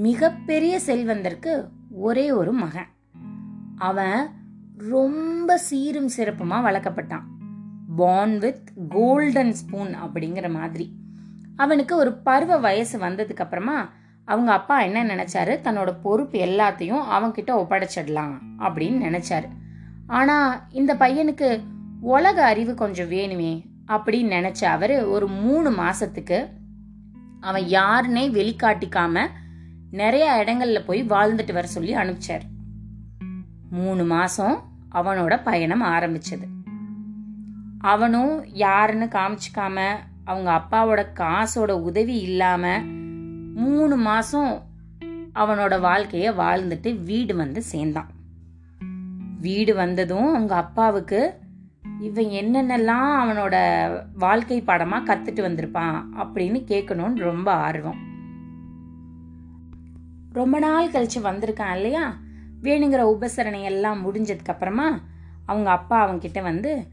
மிகப்பெரிய செல்வந்தருக்கு ஒரே ஒரு மகன். அவன் ரொம்ப சீரும் சிறப்புமா வளர்க்கப்பட்டான். பார்ன் வித் கோல்டன் ஸ்பூன் அப்படிங்கிற மாதிரி. அவனுக்கு ஒரு பருவ வயசு வந்ததுக்கு அப்புறமா அவங்க அப்பா என்ன நினைச்சாரு? தன்னோட பொறுப்பு எல்லாத்தையும் அவன்கிட்ட ஒப்படைச்சிடலாம் அப்படின்னு நினைச்சாரு. ஆனா இந்த பையனுக்கு உலக அறிவு கொஞ்சம் வேணுமே அப்படின்னு நினைச்ச அவரு ஒரு மூணு மாசத்துக்கு அவன் யாருன்னே வெளிக்காட்டிக்காம நிறைய இடங்கள்ல போய் வாழ்ந்துட்டு வர சொல்லி அனுப்பிச்சார். மூணு மாசம் அவனோட பயணம் ஆரம்பிச்சது. அவனும் யாருன்னு காமிச்சிக்காம அவங்க அப்பாவோட காசோட உதவி இல்லாம மூணு மாசம் அவனோட வாழ்க்கைய வாழ்ந்துட்டு வீடு வந்து சேர்ந்தான். வீடு வந்ததும் அவங்க அப்பாவுக்கு இவன் என்னென்னலாம் அவனோட வாழ்க்கை பாடமா கத்துட்டு வந்திருப்பான்? அப்படின்னு கேட்கணும்னு ரொம்ப ஆர்வம். ரொம்ப நாள் கழிச்சு வந்திருக்கான் இல்லையா? வேணுங்கிற உபசரணை எல்லாம் முடிஞ்சதுக்கு அப்புறமா அவங்க அப்பா அவன்கிட்ட வந்து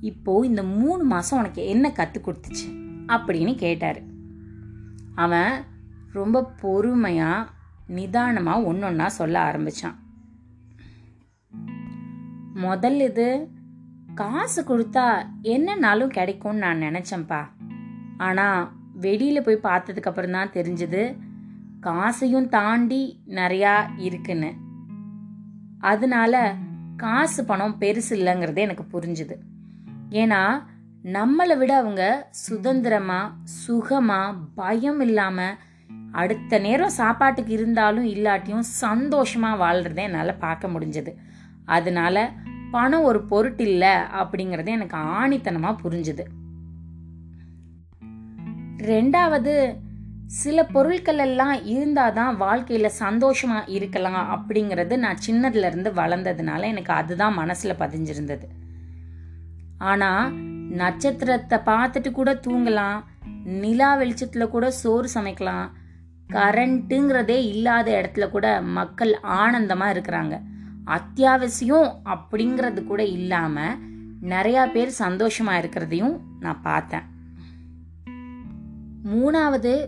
இப்போ இந்த மூணு மாசம் உனக்கு என்ன கத்து கொடுத்துச்சு? அப்படின்னு கேட்டாரு. அவன் ரொம்ப பொறுமையா நிதானமா ஒன்னொன்னா சொல்ல ஆரம்பிச்சான். முதல் இது காசு கொடுத்தா என்னன்னாலும் கிடைக்கும்னு நான் நினைச்சேன்ப்பா. ஆனா வெளியில போய் பார்த்ததுக்கு அப்புறம் தான் தெரிஞ்சது காசையும் தாண்டி நிறையா இருக்குன்னு. அதனால காசு பணம் பெருசு இல்லைங்கிறது எனக்கு புரிஞ்சுது. ஏன்னா நம்மளை விட அவங்க சுதந்திரமா சுகமா பயம் இல்லாம அடுத்த நேரம் சாப்பாட்டுக்கு இருந்தாலும் இல்லாட்டியும் சந்தோஷமா வாழ்றத என்னால் பார்க்க முடிஞ்சது. அதனால பணம் ஒரு பொருட்டு இல்லை அப்படிங்கிறது எனக்கு ஆணித்தனமா புரிஞ்சுது. ரெண்டாவது சில பொருட்கள் எல்லாம் இருந்தாதான் வாழ்க்கையில சந்தோஷமா இருக்கலாம் அப்படிங்கிறது நான் சின்னதுல இருந்து வளர்ந்ததுனால எனக்கு அதுதான் மனசுல பதிஞ்சிருந்தது. ஆனா நட்சத்திரத்தை பார்த்துட்டு கூட தூங்கலாம் நிலா வெளிச்சத்துல கூட சோறு சமைக்கலாம் கரண்ட்டுங்கிறதே இல்லாத இடத்துல கூட மக்கள் ஆனந்தமா இருக்கிறாங்க. அத்தியாவசியம் அப்படிங்கிறது கூட இல்லாம நிறைய பேர் சந்தோஷமா இருக்கிறதையும் நான் பார்த்தேன். மூணாவது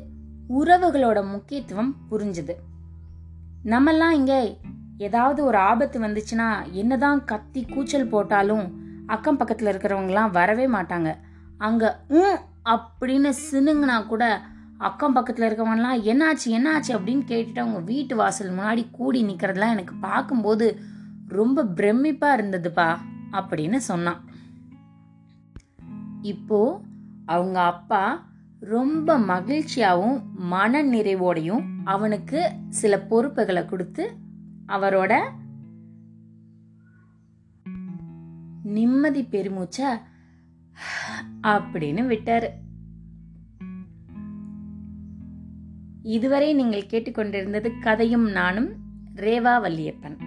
உறவுகளோட முக்கியத்துவம் புரிஞ்சுது. நம்மெல்லாம் இங்க ஏதாவது ஒரு ஆபத்து வந்துச்சுன்னா என்னதான் கத்தி கூச்சல் போட்டாலும் அக்கம் பக்கத்துல இருக்கிறவங்கலாம் வரவே மாட்டாங்க. அங்க உம் அப்படின்னு சினுங்கன்னா கூட அக்கம் பக்கத்துல இருக்கவங்கலாம் என்னாச்சு என்னாச்சு? அப்படின்னு கேட்டுட்டு அவங்க வீட்டு வாசல் முன்னாடி கூடி நிற்கிறதெல்லாம் எனக்கு பார்க்கும்போது ரொம்ப பிரமிப்பா இருந்ததுப்பா அப்படின்னு சொன்னான். இப்போ அவங்க அப்பா ரொம்ப மகிழ்ச்சியாகவும் மன நிறைவோடையும் அவனுக்கு சில பொறுப்புகளை கொடுத்து அவரோட நிம்மதி பெருமூச்ச அப்படின்னு விட்டாரு. இதுவரை நீங்கள் கேட்டுக்கொண்டிருந்தது கதையும் நானும் ரேவா வல்லியப்பன்